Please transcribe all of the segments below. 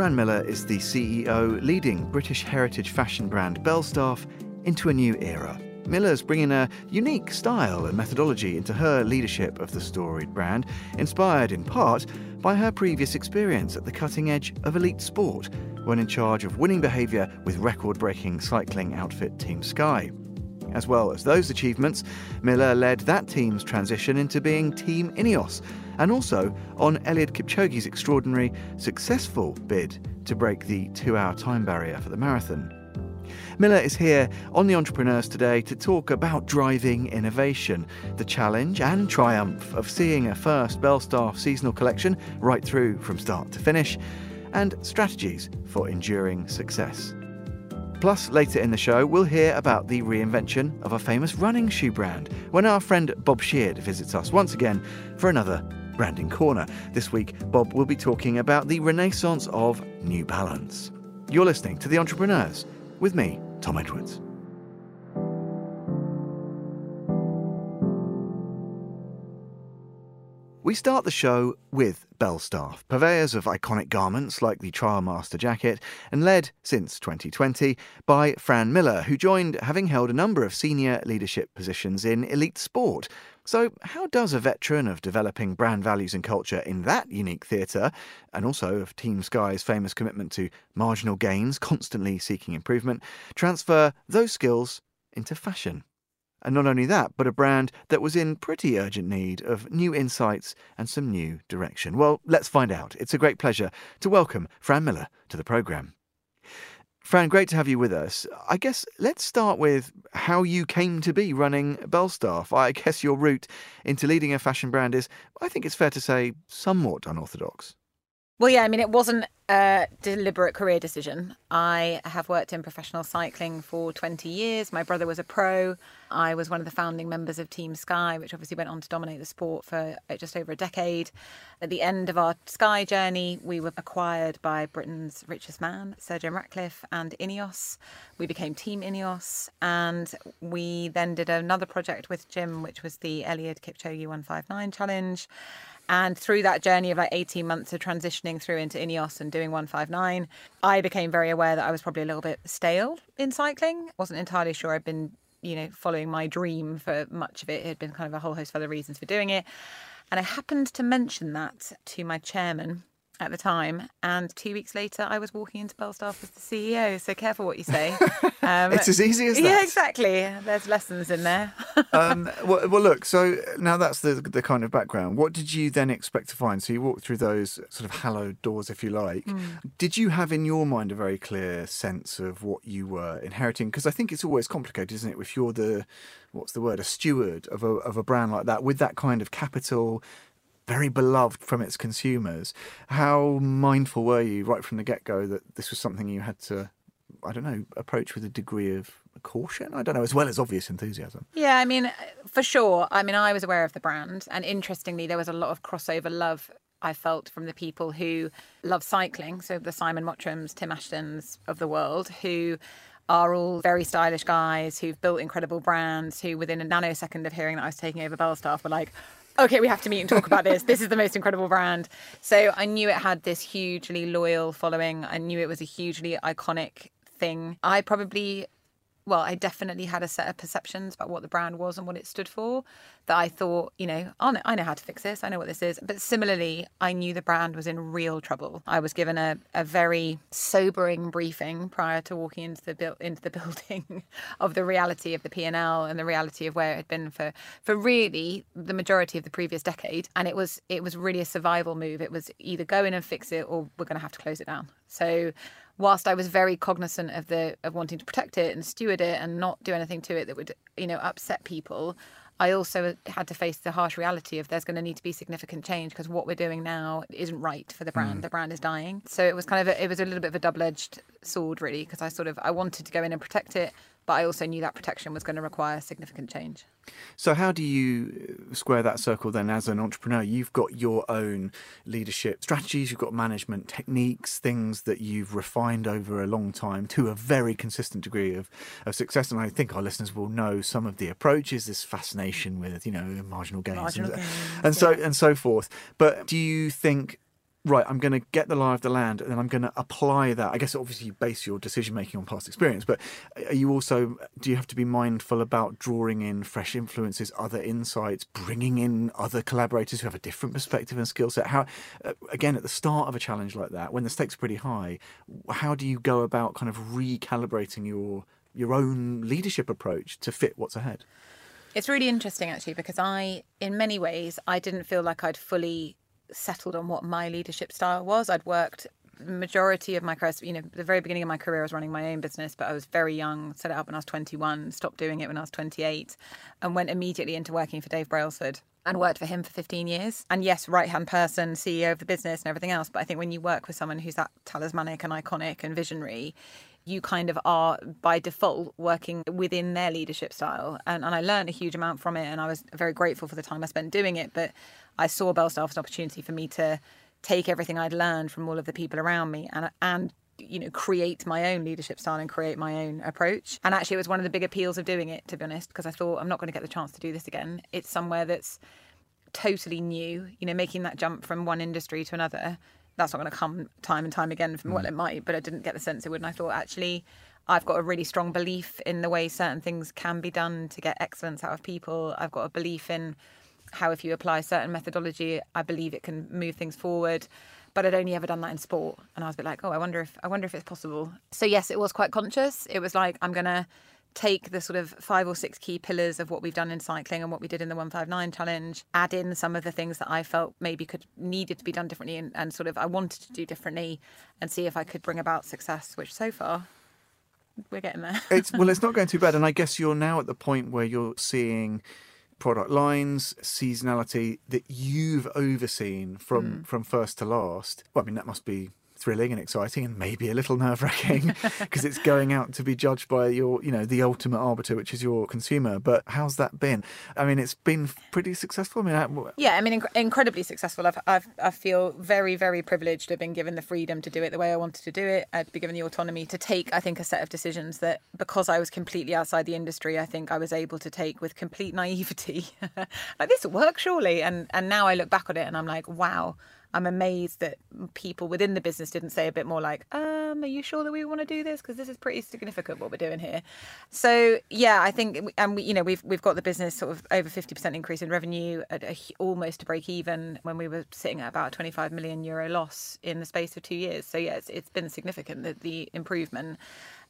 Fran Millar is the CEO leading British heritage fashion brand Belstaff into a new era. Millar's bringing a unique style and methodology into her leadership of the storied brand, inspired in part by her previous experience at the cutting edge of elite sport when in charge of winning behaviour with record breaking cycling outfit Team Sky. As well as those achievements, Millar led that team's transition into being Team Ineos and also on Eliud Kipchoge's extraordinary, successful bid to break the two hour time barrier for the marathon. Millar is here on The Entrepreneurs today to talk about driving innovation, the challenge and triumph of seeing a first Belstaff seasonal collection right through from start to finish, and strategies for enduring success. Plus, later in the show, we'll hear about the reinvention of a famous running shoe brand when our friend Bob Sheard visits us once again for another Branding Corner. This week, Bob will be talking about the renaissance of New Balance. You're listening to The Entrepreneurs with me, Tom Edwards. We start the show with Belstaff, purveyors of iconic garments like the Trialmaster jacket, and led since 2020 by Fran Millar, who joined having held a number of senior leadership positions in elite sport. So, how does a veteran of developing brand values and culture in that unique theatre, and also of Team Sky's famous commitment to marginal gains, constantly seeking improvement, transfer those skills into fashion? And not only that, but a brand that was in pretty urgent need of new insights and some new direction. Well, let's find out. It's a great pleasure to welcome Fran Millar to the programme. Fran, great to have you with us. I guess let's start with how you came to be running Belstaff. I guess your route into leading a fashion brand is, I think it's fair to say, somewhat unorthodox. Well, yeah, I mean, it wasn't a deliberate career decision. I have worked in professional cycling for 20 years. My brother was a pro. I was one of the founding members of Team Sky, which obviously went on to dominate the sport for uh, just over a decade. At the end of our Sky journey, we were acquired by Britain's richest man, Sir Jim Ratcliffe, and Ineos. We became Team Ineos, and we then did another project with Jim, which was the Eliud Kipchoge 159 Challenge. And through that journey of like 18 months of transitioning through into Ineos and doing 159, I became very aware that I was probably a little bit stale in cycling. Wasn't entirely sure I'd been, you know, following my dream for much of it. It had been kind of a whole host of other reasons for doing it. And I happened to mention that to my chairman at the time. And two weeks later, I was walking into Belstaff as the CEO. So careful what you say. Um, it's as easy as that. Yeah, exactly. There's lessons in there. um, well, well, look. So now that's the the kind of background. What did you then expect to find? So you walked through those sort of hallowed doors, if you like. Mm. Did you have in your mind a very clear sense of what you were inheriting? Because I think it's always complicated, isn't it? If you're the what's the word, a steward of a of a brand like that with that kind of capital very beloved from its consumers. How mindful were you right from the get go that this was something you had to, I don't know, approach with a degree of caution? I don't know, as well as obvious enthusiasm. Yeah, I mean, for sure. I mean, I was aware of the brand, and interestingly, there was a lot of crossover love I felt from the people who love cycling. So the Simon Mottrams, Tim Ashtons of the world, who are all very stylish guys who've built incredible brands who within a nanosecond of hearing that I was taking over Belstaff were like, okay, we have to meet and talk about this. This is the most incredible brand. So I knew it had this hugely loyal following. I knew it was a hugely iconic thing. I probably well, I definitely had a set of perceptions about what the brand was and what it stood for that I thought, you know, oh, I know how to fix this. I know what this is. But similarly, I knew the brand was in real trouble. I was given a, a very sobering briefing prior to walking into the bu- into the building of the reality of the P&L and the reality of where it had been for for really the majority of the previous decade. And it was it was really a survival move. It was either go in and fix it or we're going to have to close it down. So whilst I was very cognizant of the of wanting to protect it and steward it and not do anything to it that would you know upset people, I also had to face the harsh reality of there's going to need to be significant change because what we're doing now isn't right for the brand. Mm. The brand is dying. So it was kind of a, it was a little bit of a double edged sword really because I sort of I wanted to go in and protect it, but I also knew that protection was going to require significant change. So, how do you square that circle then as an entrepreneur? You've got your own leadership strategies, you've got management techniques, things that you've refined over a long time to a very consistent degree of, of success. And I think our listeners will know some of the approaches, this fascination with, you know, marginal gains, marginal and, gains, and so and so forth. But do you think right, I'm going to get the lie of the land and then I'm going to apply that. I guess obviously you base your decision making on past experience, but are you also, do you have to be mindful about drawing in fresh influences, other insights, bringing in other collaborators who have a different perspective and skill set? How, uh, again, at the start of a challenge like that, when the stakes are pretty high, how do you go about kind of recalibrating your your own leadership approach to fit what's ahead? It's really interesting actually because I, in many ways, I didn't feel like I'd fully settled on what my leadership style was. I'd worked majority of my career, you know, the very beginning of my career, I was running my own business, but I was very young, set it up when I was 21, stopped doing it when I was 28, and went immediately into working for Dave Brailsford and worked for him for 15 years. And yes, right hand person, CEO of the business and everything else. But I think when you work with someone who's that talismanic and iconic and visionary, you kind of are by default working within their leadership style. And, and I learned a huge amount from it. And I was very grateful for the time I spent doing it. But I saw Belstaff as an opportunity for me to take everything I'd learned from all of the people around me and and you know create my own leadership style and create my own approach and actually it was one of the big appeals of doing it to be honest because i thought i'm not going to get the chance to do this again it's somewhere that's totally new you know making that jump from one industry to another that's not going to come time and time again from mm. well it might but i didn't get the sense it would and i thought actually I've got a really strong belief in the way certain things can be done to get excellence out of people. I've got a belief in how if you apply certain methodology, I believe it can move things forward. But I'd only ever done that in sport, and I was a bit like, oh, I wonder if I wonder if it's possible. So yes, it was quite conscious. It was like I'm gonna take the sort of five or six key pillars of what we've done in cycling and what we did in the 159 challenge add in some of the things that i felt maybe could needed to be done differently and, and, sort of i wanted to do differently and see if i could bring about success which so far we're getting there it's well it's not going too bad and i guess you're now at the point where you're seeing product lines, seasonality that you've overseen from mm. from first to last. Well, I mean that must be thrilling and exciting and maybe a little nerve wracking because it's going out to be judged by your, you know, the ultimate arbiter, which is your consumer. But how's that been? I mean, it's been pretty successful. I mean, yeah, I mean, inc- incredibly successful. I've, I've, I feel very, very privileged to have been given the freedom to do it the way I wanted to do it. I'd be given the autonomy to take, I think, a set of decisions that because I was completely outside the industry, I think I was able to take with complete naivety. like, this will work, surely. And, and now I look back on it and I'm like, wow I'm amazed that people within the business didn't say a bit more like, um, are you sure that we want to do this? Because this is pretty significant what we're doing here. So yeah, I think, and we, you know, we've we've got the business sort of over 50% increase in revenue at a, almost to break even when we were sitting at about 25 million euro loss in the space of two years. So yeah, it's, it's been significant that the improvement.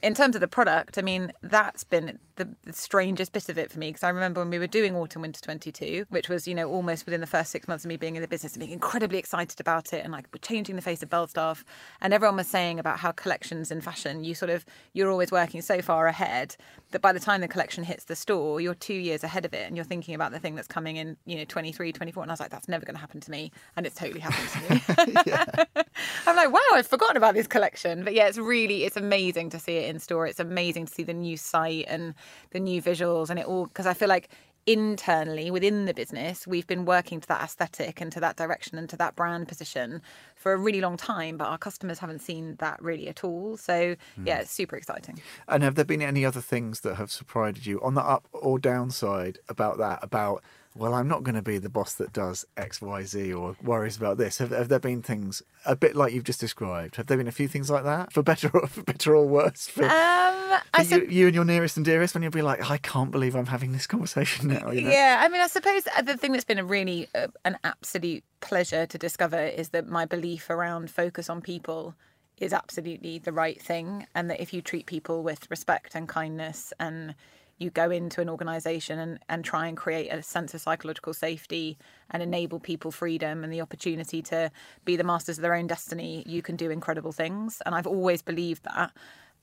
In terms of the product, I mean, that's been the, the strangest bit of it for me because I remember when we were doing Autumn Winter 22, which was, you know, almost within the first six months of me being in the business and being incredibly excited about it and like we're changing the face of Belstaff. And everyone was saying about how collections in fashion, you sort of, you're always working so far ahead that by the time the collection hits the store, you're two years ahead of it and you're thinking about the thing that's coming in, you know, 23, 24. And I was like, that's never going to happen to me. And it's totally happened to me. I'm like, wow, I've forgotten about this collection. But yeah, it's really, it's amazing to see it in store. It's amazing to see the new site and the new visuals and it all because I feel like internally within the business we've been working to that aesthetic and to that direction and to that brand position for a really long time but our customers haven't seen that really at all so mm. yeah it's super exciting and have there been any other things that have surprised you on the up or downside about that about well, I'm not going to be the boss that does X, Y, Z or worries about this. Have, have there been things a bit like you've just described? Have there been a few things like that for better or for better or worse? For, um, for you, you, and your nearest and dearest when you'll be like, I can't believe I'm having this conversation now. You know? Yeah, I mean, I suppose the thing that's been a really uh, an absolute pleasure to discover is that my belief around focus on people is absolutely the right thing, and that if you treat people with respect and kindness and you go into an organization and, and try and create a sense of psychological safety and enable people freedom and the opportunity to be the masters of their own destiny, you can do incredible things. And I've always believed that.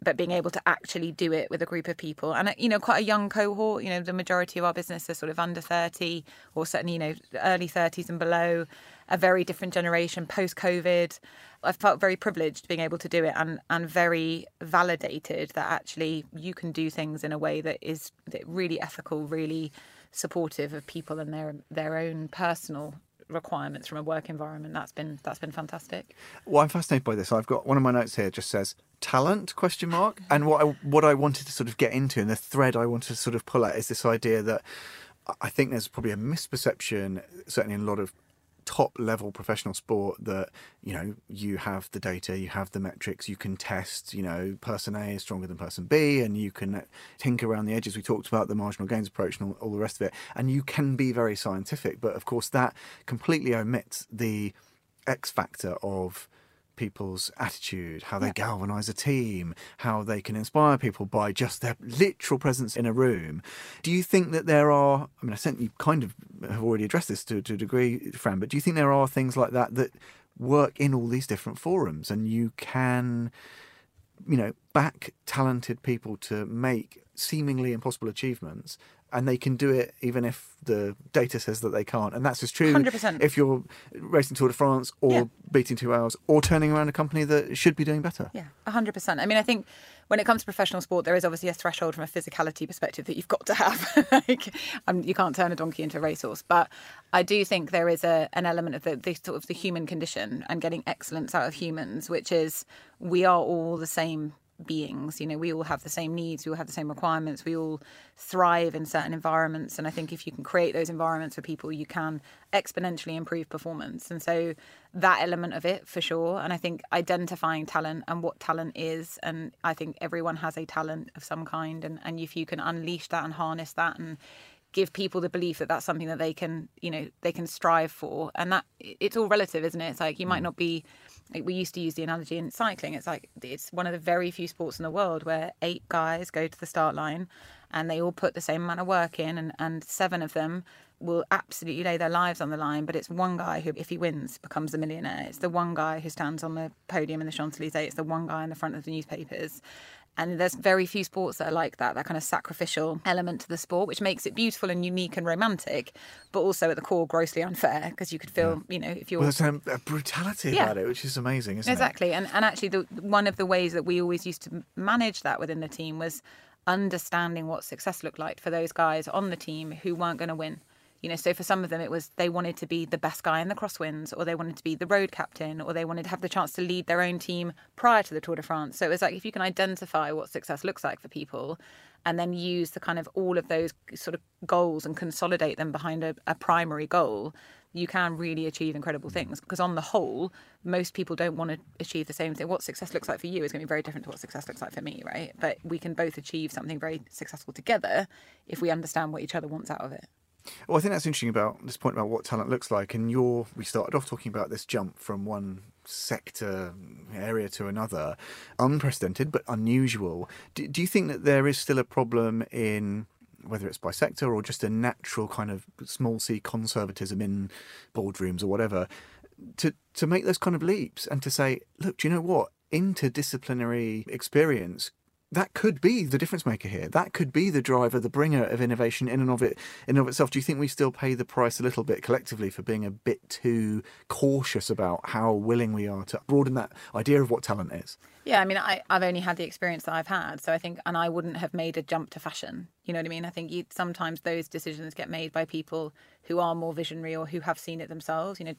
But being able to actually do it with a group of people and, uh, you know, quite a young cohort, you know, the majority of our business are sort of under 30 or certainly, you know, early 30s and below, a very different generation post COVID. I felt very privileged being able to do it and, and very validated that actually you can do things in a way that is really ethical, really supportive of people and their their own personal requirements from a work environment. That's been that's been fantastic. Well, I'm fascinated by this. I've got one of my notes here just says talent question mark and what I what I wanted to sort of get into and the thread I wanted to sort of pull at is this idea that I think there's probably a misperception certainly in a lot of top level professional sport that you know you have the data you have the metrics you can test you know person a is stronger than person b and you can tinker around the edges. We talked about the marginal gains approach and all, all the rest of it. And you can be very scientific but of course that completely omits the x factor of people's attitude, how they yeah. galvanize a team, how they can inspire people by just their literal presence in a room. Do you think that there are, I mean, I think you kind of have already addressed this to, to a degree, Fran, but do you think there are things like that that work in all these different forums and you can, you know, back talented people to make seemingly impossible achievements and they can do it even if the data says that they can't. And that's just true 100%. if you're racing Tour de France or yeah. Beating two hours or turning around a company that should be doing better. Yeah, 100%. I mean, I think when it comes to professional sport, there is obviously a threshold from a physicality perspective that you've got to have. like, um, you can't turn a donkey into a racehorse. But I do think there is a, an element of the, the sort of the human condition and getting excellence out of humans, which is we are all the same beings. You know, we all have the same needs, we all have the same requirements, we all thrive in certain environments. And I think if you can create those environments for people, you can exponentially improve performance. And so that element of it for sure. And I think identifying talent and what talent is, and I think everyone has a talent of some kind. And, and if you can unleash that and harness that and give people the belief that that's something that they can, you know, they can strive for. And that it's all relative, isn't it? It's like you might mm. not be we used to use the analogy in cycling. It's like it's one of the very few sports in the world where eight guys go to the start line and they all put the same amount of work in, and, and seven of them will absolutely lay their lives on the line. But it's one guy who, if he wins, becomes a millionaire. It's the one guy who stands on the podium in the Champs Elysees. It's the one guy in the front of the newspapers. And there's very few sports that are like that, that kind of sacrificial element to the sport, which makes it beautiful and unique and romantic, but also at the core grossly unfair because you could feel, yeah. you know, if you're. Well, there's um, a brutality yeah. about it, which is amazing, isn't exactly. it? Exactly. And, and actually, the, one of the ways that we always used to manage that within the team was understanding what success looked like for those guys on the team who weren't going to win. You know, so for some of them, it was they wanted to be the best guy in the crosswinds, or they wanted to be the road captain, or they wanted to have the chance to lead their own team prior to the Tour de France. So it was like if you can identify what success looks like for people, and then use the kind of all of those sort of goals and consolidate them behind a, a primary goal, you can really achieve incredible hmm. things. Because on the whole, most people don't want to achieve the same thing. What success looks like for you is going to be very different to what success looks like for me, right? But we can both achieve something very successful together if we understand what each other wants out of it. Well, I think that's interesting about this point about what talent looks like. And you're, we started off talking about this jump from one sector mm, area to another, unprecedented but unusual. Do, do you think that there is still a problem in whether it's by sector or just a natural kind of small c conservatism in boardrooms or whatever, to to make those kind of leaps and to say, look, do you know what? Interdisciplinary experience that could be the difference maker here. That could be the driver, the bringer of innovation in and of it, in and of itself. Do you think we still pay the price a little bit collectively for being a bit too cautious about how willing we are to broaden that idea of what talent is? Yeah, I mean, I, I've only had the experience that I've had, so I think, and I wouldn't have made a jump to fashion. You know what I mean? I think you, sometimes those decisions get made by people who are more visionary or who have seen it themselves. You know,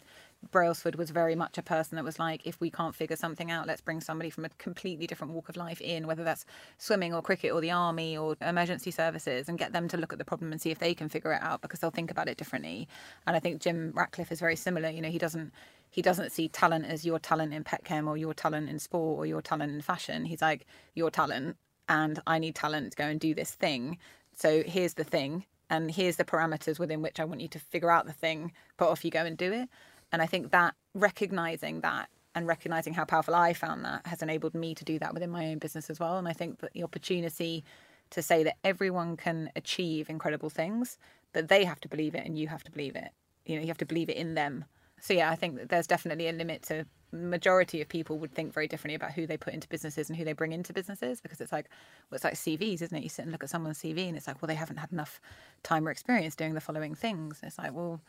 Brailsford was very much a person that was like, if we can't figure something out, let's bring somebody from a completely different walk of life in, whether that's swimming or cricket or the army or emergency services, and get them to look at the problem and see if they can figure it out because they'll think about it differently. And I think Jim Ratcliffe is very similar. You know, he doesn't he doesn't see talent as your talent in pet chem or your talent in sport or your talent in fashion. He's like your talent, and I need talent to go and do this thing. So here's the thing, and here's the parameters within which I want you to figure out the thing. But off you go and do it. And I think that recognizing that and recognizing how powerful I found that has enabled me to do that within my own business as well. And I think that the opportunity to say that everyone can achieve incredible things, but they have to believe it and you have to believe it. You know, you have to believe it in them. So yeah, I think there's definitely a limit to majority of people would think very differently about who they put into businesses and who they bring into businesses because it's like well, it's like CVs, isn't it? You sit and look at someone's CV and it's like, well, they haven't had enough time or experience doing the following things. It's like, well,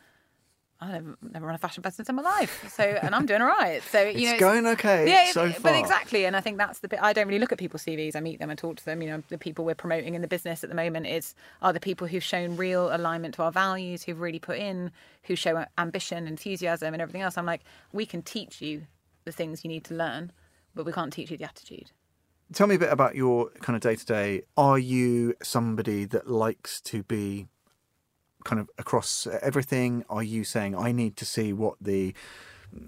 I never, never run a fashion business in my life, so and I'm doing all right. So you it's know, it's going okay. Yeah, so but exactly, and I think that's the bit. I don't really look at people's CVs. I meet them and talk to them. You know, the people we're promoting in the business at the moment is are the people who've shown real alignment to our values, who've really put in, who show ambition, enthusiasm, and everything else. I'm like, we can teach you the things you need to learn, but we can't teach you the attitude. Tell me a bit about your kind of day to day. Are you somebody that likes to be kind of across everything? Are you saying I need to see what the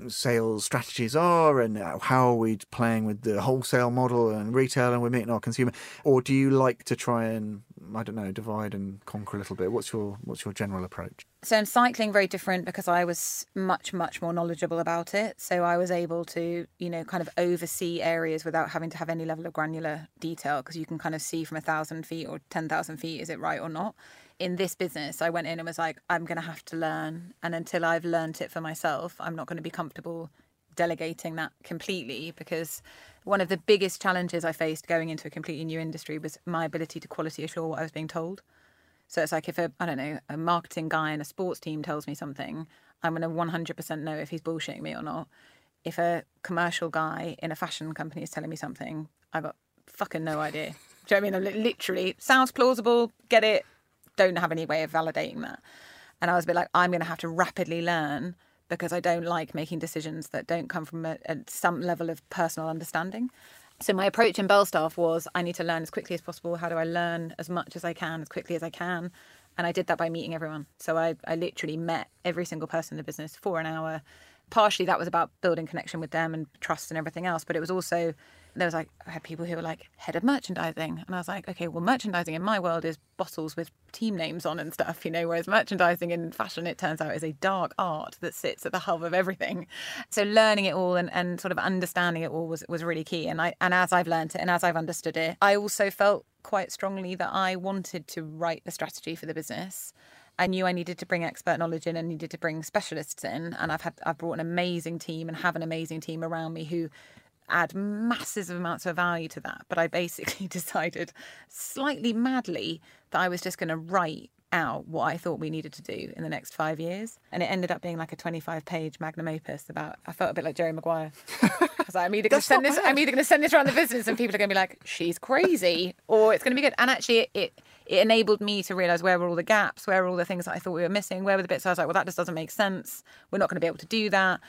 sales strategies are and uh, how are we playing with the wholesale model and retail and we're meeting our consumer? Or do you like to try and I don't know divide and conquer a little bit? What's your what's your general approach? So in cycling very different because I was much much more knowledgeable about it. So I was able to you know kind of oversee areas without having to have any level of granular detail because you can kind of see from a thousand feet or 10,000 feet is it right or not in this business, I went in and was like, I'm going to have to learn. And until I've learned it for myself, I'm not going to be comfortable delegating that completely because one of the biggest challenges I faced going into a completely new industry was my ability to quality assure what I was being told. So it's like if a, I don't know, a marketing guy in a sports team tells me something, I'm going to 100% know if he's bullshitting me or not. If a commercial guy in a fashion company is telling me something, I've got fucking no idea. Do you know what I mean? I'm literally sounds plausible, get it, don't have any way of validating that. And I was a bit like, I'm going to have to rapidly learn because I don't like making decisions that don't come from a, a, some level of personal understanding. So my approach in Belstaff was I need to learn as quickly as possible. How do I learn as much as I can, as quickly as I can? And I did that by meeting everyone. So I, I literally met every single person in the business for an hour. Partially that was about building connection with them and trust and everything else, but it was also there was like I had people who were like head of merchandising, and I was like, okay, well, merchandising in my world is bottles with team names on and stuff, you know, whereas merchandising in fashion, it turns out, is a dark art that sits at the hub of everything. So learning it all and, and sort of understanding it all was was really key. And I and as I've learned it and as I've understood it, I also felt quite strongly that I wanted to write the strategy for the business. I knew I needed to bring expert knowledge in and needed to bring specialists in. And I've had I've brought an amazing team and have an amazing team around me who add massive amounts of value to that. But I basically decided slightly madly that I was just going to write out what I thought we needed to do in the next five years. And it ended up being like a 25 page magnum opus about, I felt a bit like Jerry Maguire. Because I'm either going to send this, I'm either going to send this around the business and people are going to be like, she's crazy, or it's going to be good. And actually, it, it, it enabled me to realize where were all the gaps, where were all the things that I thought we were missing, where were the bits I was like, well, that just doesn't make sense. We're not going to be able to do that.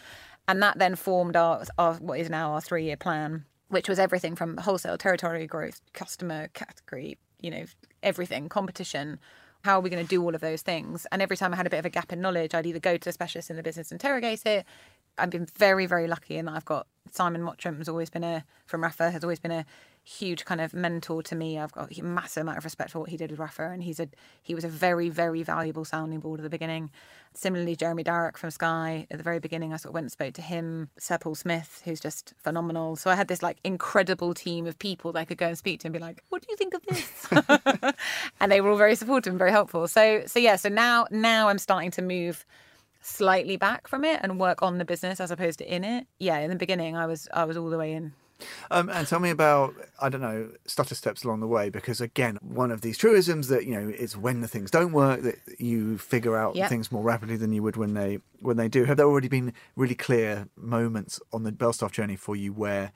And that then formed our, our what is now our three year plan, which was everything from wholesale, territory growth, customer category, you know, everything, competition. How are we going to do all of those things? And every time I had a bit of a gap in knowledge, I'd either go to a specialist in the business, interrogate it. I've been very, very lucky in that I've got Simon Mottram has always been a from Rapha has always been a huge kind of mentor to me. I've got a massive amount of respect for what he did with Rapha, and he's a he was a very very valuable sounding board at the beginning. Similarly, Jeremy Darroch from Sky at the very beginning, I sort of went and spoke to him. Sir Paul Smith, who's just phenomenal. So I had this like incredible team of people that I could go and speak to and be like, "What do you think of this?" and they were all very supportive and very helpful. So so yeah, so now now I'm starting to move slightly back from it and work on the business as opposed to in it. Yeah, in the beginning, I was I was all the way in. Um, and tell me about I don't know stutter steps along the way because again one of these truisms that you know it's when the things don't work that you figure out yep. things more rapidly than you would when they when they do. Have there already been really clear moments on the Belstaff journey for you where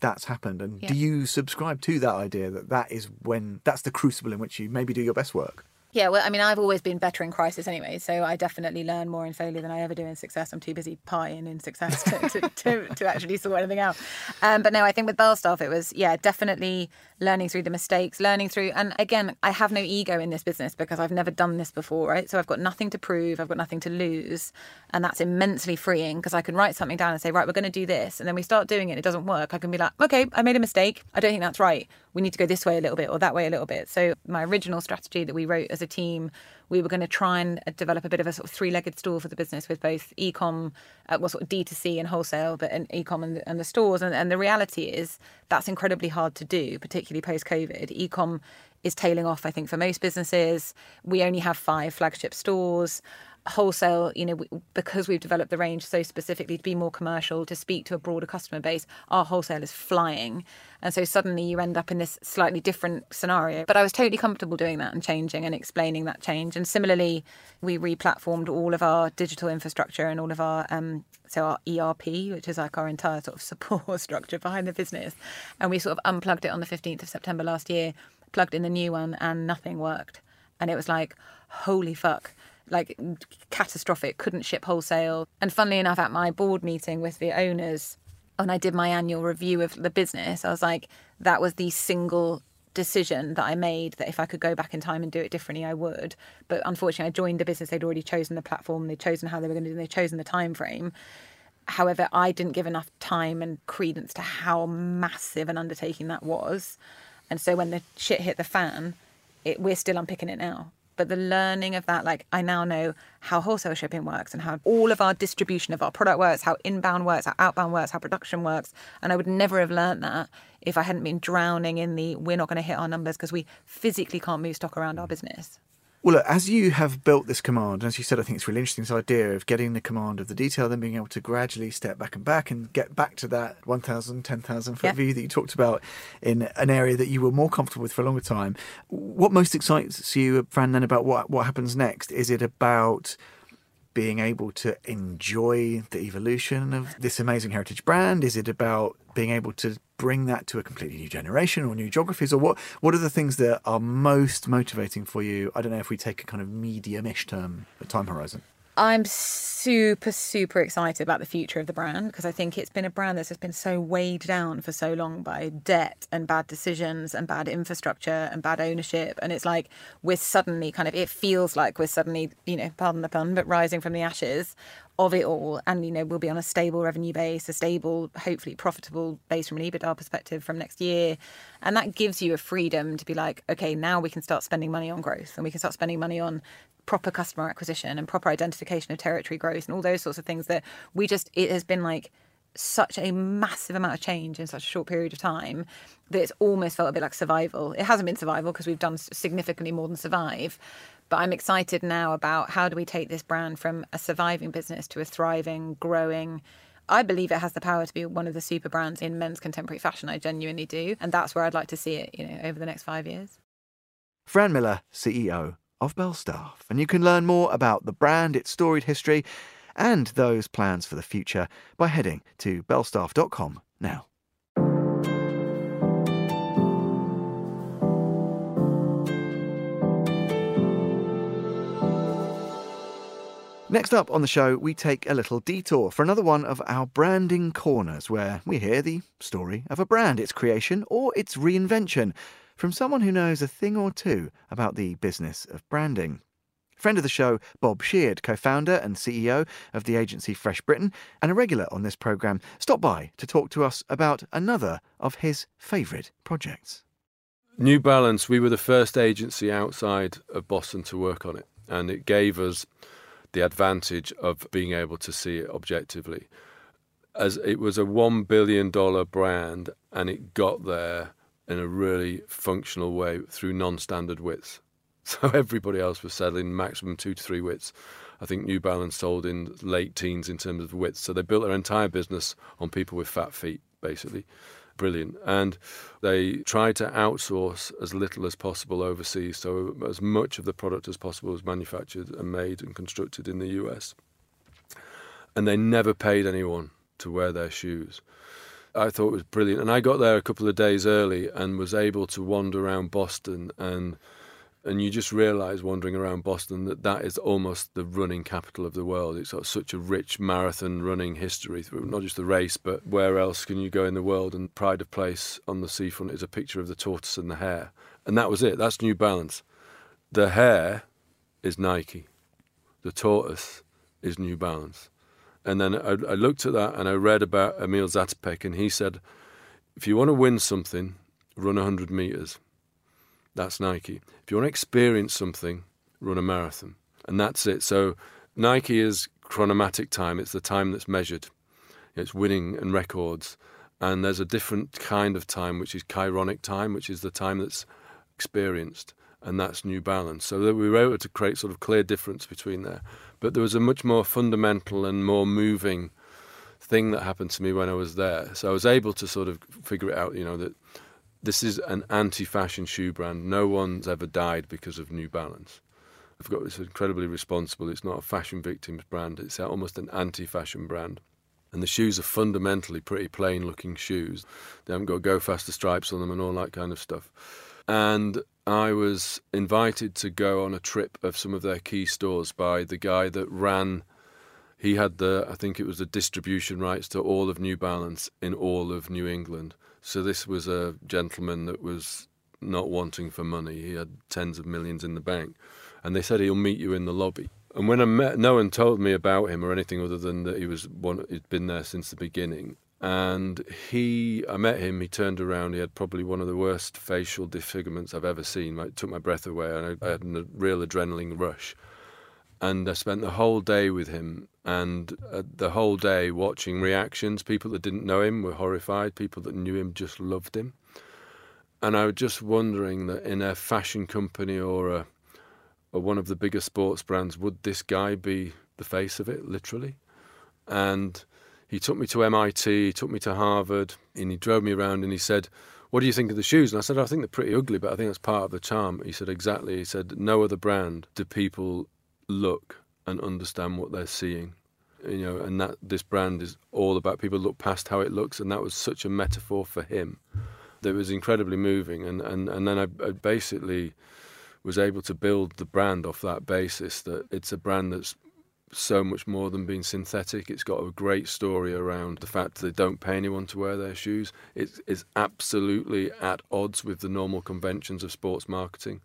that's happened and yep. do you subscribe to that idea that that is when that's the crucible in which you maybe do your best work? Yeah, well, I mean, I've always been better in crisis anyway, so I definitely learn more in failure than I ever do in success. I'm too busy partying in success to, to, to, to actually sort anything out. Um, but no, I think with Belstaff, it was, yeah, definitely learning through the mistakes, learning through. And again, I have no ego in this business because I've never done this before, right? So I've got nothing to prove, I've got nothing to lose. And that's immensely freeing because I can write something down and say, right, we're going to do this. And then we start doing it, it doesn't work. I can be like, okay, I made a mistake. I don't think that's right. We need to go this way a little bit or that way a little bit. So my original strategy that we wrote as a team we were going to try and uh, develop a bit of a sort of three-legged stool for the business with both e-com, uh, well, sort of D2C and wholesale, but and e-com and the, and the stores. And, and the reality is that's incredibly hard to do, particularly post-COVID. E-com is tailing off, I think, for most businesses. We only have five flagship stores wholesale, you know, because we've developed the range so specifically to be more commercial, to speak to a broader customer base, our wholesale is flying. And so suddenly you end up in this slightly different scenario. But I was totally comfortable doing that and changing and explaining that change. And similarly, we replatformed all of our digital infrastructure and all of our, um, so our ERP, which is like our entire sort of support structure behind the business. And we sort of unplugged it on the 15th of September last year, plugged in the new one, and nothing worked. And it was like, holy fuck like catastrophic, couldn't ship wholesale. And funnily enough, at my board meeting with the owners, when I did my annual review of the business, I was like, that was the single decision that I made that if I could go back in time and do it differently, I would. But unfortunately, I joined the business, they'd already chosen the platform, they'd chosen how they were going to do, it, they'd chosen the time frame. However, I didn't give enough time and credence to how massive an undertaking that was. And so when the shit hit the fan, it, we're still unpicking it now. But the learning of that, like I now know how wholesale shipping works and how all of our distribution of our product works, how inbound works, how outbound works, how production works. And I would never have learned that if I hadn't been drowning in the we're not going to hit our numbers because we physically can't move stock around our business. Well, look, as you have built this command, as you said, I think it's really interesting this idea of getting the command of the detail, then being able to gradually step back and back and get back to that 1,000, 10,000 foot view that you talked about in an area that you were more comfortable with for a longer time. What most excites you, Fran, then about what, what happens next? Is it about being able to enjoy the evolution of this amazing heritage brand? Is it about being able to bring that to a completely new generation or new geographies? Or what, what are the things that are most motivating for you? I don't know if we take a kind of medium ish term, time horizon. I'm super, super excited about the future of the brand because I think it's been a brand that's just been so weighed down for so long by debt and bad decisions and bad infrastructure and bad ownership. And it's like we're suddenly kind of, it feels like we're suddenly, you know, pardon the pun, but rising from the ashes of it all. And, you know, we'll be on a stable revenue base, a stable, hopefully profitable base from an EBITDA perspective from next year. And that gives you a freedom to be like, okay, now we can start spending money on growth and we can start spending money on proper customer acquisition and proper identification of territory growth and all those sorts of things that we just it has been like such a massive amount of change in such a short period of time that it's almost felt a bit like survival. It hasn't been survival because we've done significantly more than survive. But I'm excited now about how do we take this brand from a surviving business to a thriving, growing. I believe it has the power to be one of the super brands in men's contemporary fashion. I genuinely do. And that's where I'd like to see it, you know, over the next five years. Fran Millar, CEO of Belstaff, and you can learn more about the brand, its storied history, and those plans for the future by heading to belstaff.com now. Next up on the show, we take a little detour for another one of our branding corners where we hear the story of a brand, its creation or its reinvention from someone who knows a thing or two about the business of branding. Friend of the show, Bob Sheard, co founder and CEO of the agency Fresh Britain, and a regular on this programme, stopped by to talk to us about another of his favourite projects. New Balance, we were the first agency outside of Boston to work on it, and it gave us the advantage of being able to see it objectively. As it was a $1 billion brand, and it got there in a really functional way through non-standard widths. So everybody else was selling maximum two to three widths. I think New Balance sold in late teens in terms of widths. So they built their entire business on people with fat feet, basically. Brilliant. And they tried to outsource as little as possible overseas. So as much of the product as possible was manufactured and made and constructed in the US. And they never paid anyone to wear their shoes. I thought it was brilliant. And I got there a couple of days early and was able to wander around Boston and and you just realise wandering around Boston that that is almost the running capital of the world. It's got such a rich marathon running history, not just the race, but where else can you go in the world? And pride of place on the seafront is a picture of the tortoise and the hare, and that was it. That's New Balance. The hare is Nike, the tortoise is New Balance. And then I, I, looked at that and I read about Emil Zatopek, and he said, if you want to win something, run 100 meters. That's Nike. If you want to experience something, run a marathon. And that's it. So Nike is chronomatic time, it's the time that's measured, it's winning and records. And there's a different kind of time, which is chironic time, which is the time that's experienced and that's New Balance. So that we were able to create sort of clear difference between there. But there was a much more fundamental and more moving thing that happened to me when I was there. So I was able to sort of figure it out, you know, that this is an anti-fashion shoe brand. No one's ever died because of New Balance. I've got this incredibly responsible. It's not a fashion victims brand. It's almost an anti-fashion brand. And the shoes are fundamentally pretty plain looking shoes. They haven't got go faster stripes on them and all that kind of stuff. And I was invited to go on a trip of some of their key stores by the guy that ran. He had the, I think it was the distribution rights to all of New Balance in all of New England. So this was a gentleman that was not wanting for money. He had tens of millions in the bank. And they said he'll meet you in the lobby. And when I met, no one told me about him or anything other than that he was one. He'd been there since the beginning. And he, I met him. He turned around. He had probably one of the worst facial disfigurements I've ever seen. It took my breath away, and I, I had a real adrenaline rush. And I spent the whole day with him, and uh, the whole day watching reactions. People that didn't know him were horrified. People that knew him just loved him. And I was just wondering that in a fashion company or a or one of the bigger sports brands, would this guy be the face of it, literally? And he took me to MIT, he took me to Harvard, and he drove me around and he said, What do you think of the shoes? And I said, I think they're pretty ugly, but I think that's part of the charm. He said, Exactly. He said, No other brand do people look and understand what they're seeing. You know, and that this brand is all about people look past how it looks, and that was such a metaphor for him that was incredibly moving. And, and, and then I, I basically was able to build the brand off that basis that it's a brand that's so much more than being synthetic. It's got a great story around the fact that they don't pay anyone to wear their shoes. It's, it's absolutely at odds with the normal conventions of sports marketing.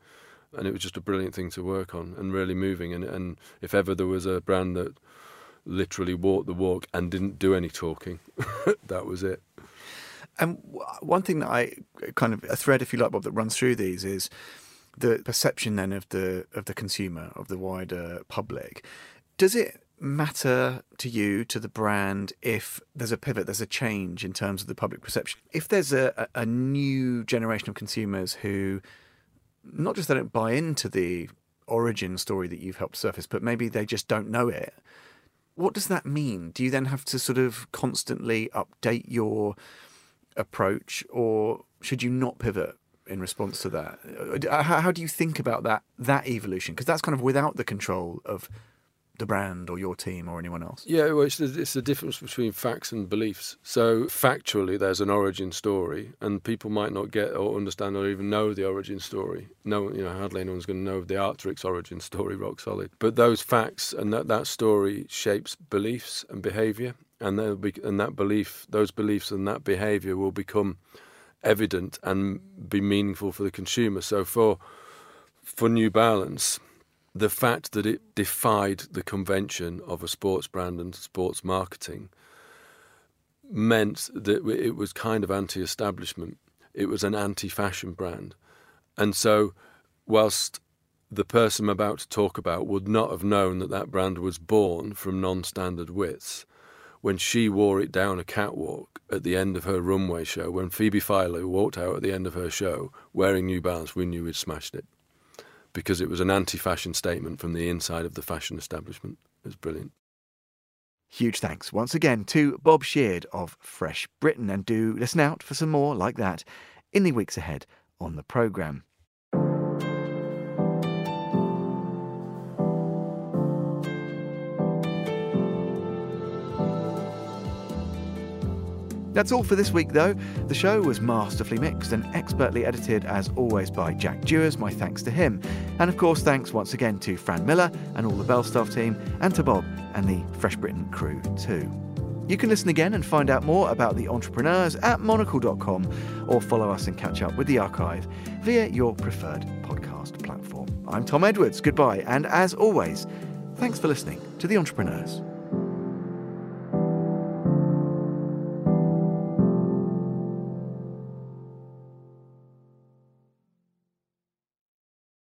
And it was just a brilliant thing to work on and really moving. And, and if ever there was a brand that literally walked the walk and didn't do any talking, that was it. And one thing that I kind of a thread, if you like, Bob, that runs through these is the perception then of the of the consumer of the wider public. Does it matter to you to the brand if there's a pivot, there's a change in terms of the public perception? If there's a, a new generation of consumers who not just they don't buy into the origin story that you've helped surface, but maybe they just don't know it. What does that mean? Do you then have to sort of constantly update your approach, or should you not pivot in response to that? Uh, how, how do you think about that that evolution? Because that's kind of without the control of the brand or your team or anyone else. Yeah, well, it's the, it's the difference between facts and beliefs. So factually, there's an origin story, and people might not get or understand or even know the origin story. No, you know, hardly anyone's going to know the Arc'teryx origin story, rock solid. But those facts and that, that story shapes beliefs and behaviour, and be, and that belief, those beliefs and that behaviour will become evident and be meaningful for the consumer. So for for New Balance, the fact that it defied the convention of a sports brand and sports marketing meant that it was kind of anti-establishment. It was an anti-fashion brand, and so whilst the person I'm about to talk about would not have known that that brand was born from non-standard wits, when she wore it down a catwalk at the end of her runway show, when Phoebe Philo walked out at the end of her show wearing New Balance, we knew we'd smashed it because it was an anti fashion statement from the inside of the fashion establishment. It was brilliant. Huge thanks once again to Bob Sheard of Fresh Britain, and do listen out for some more like that in the weeks ahead on the programme. That's all for this week, though. The show was masterfully mixed and expertly edited, as always, by Jack Dewars. My thanks to him. And of course, thanks once again to Fran Millar and all the Belstaff team, and to Bob and the Fresh Britain crew, too. You can listen again and find out more about the entrepreneurs at monocle.com or follow us and catch up with the archive via your preferred podcast platform. I'm Tom Edwards. Goodbye. And as always, thanks for listening to The Entrepreneurs.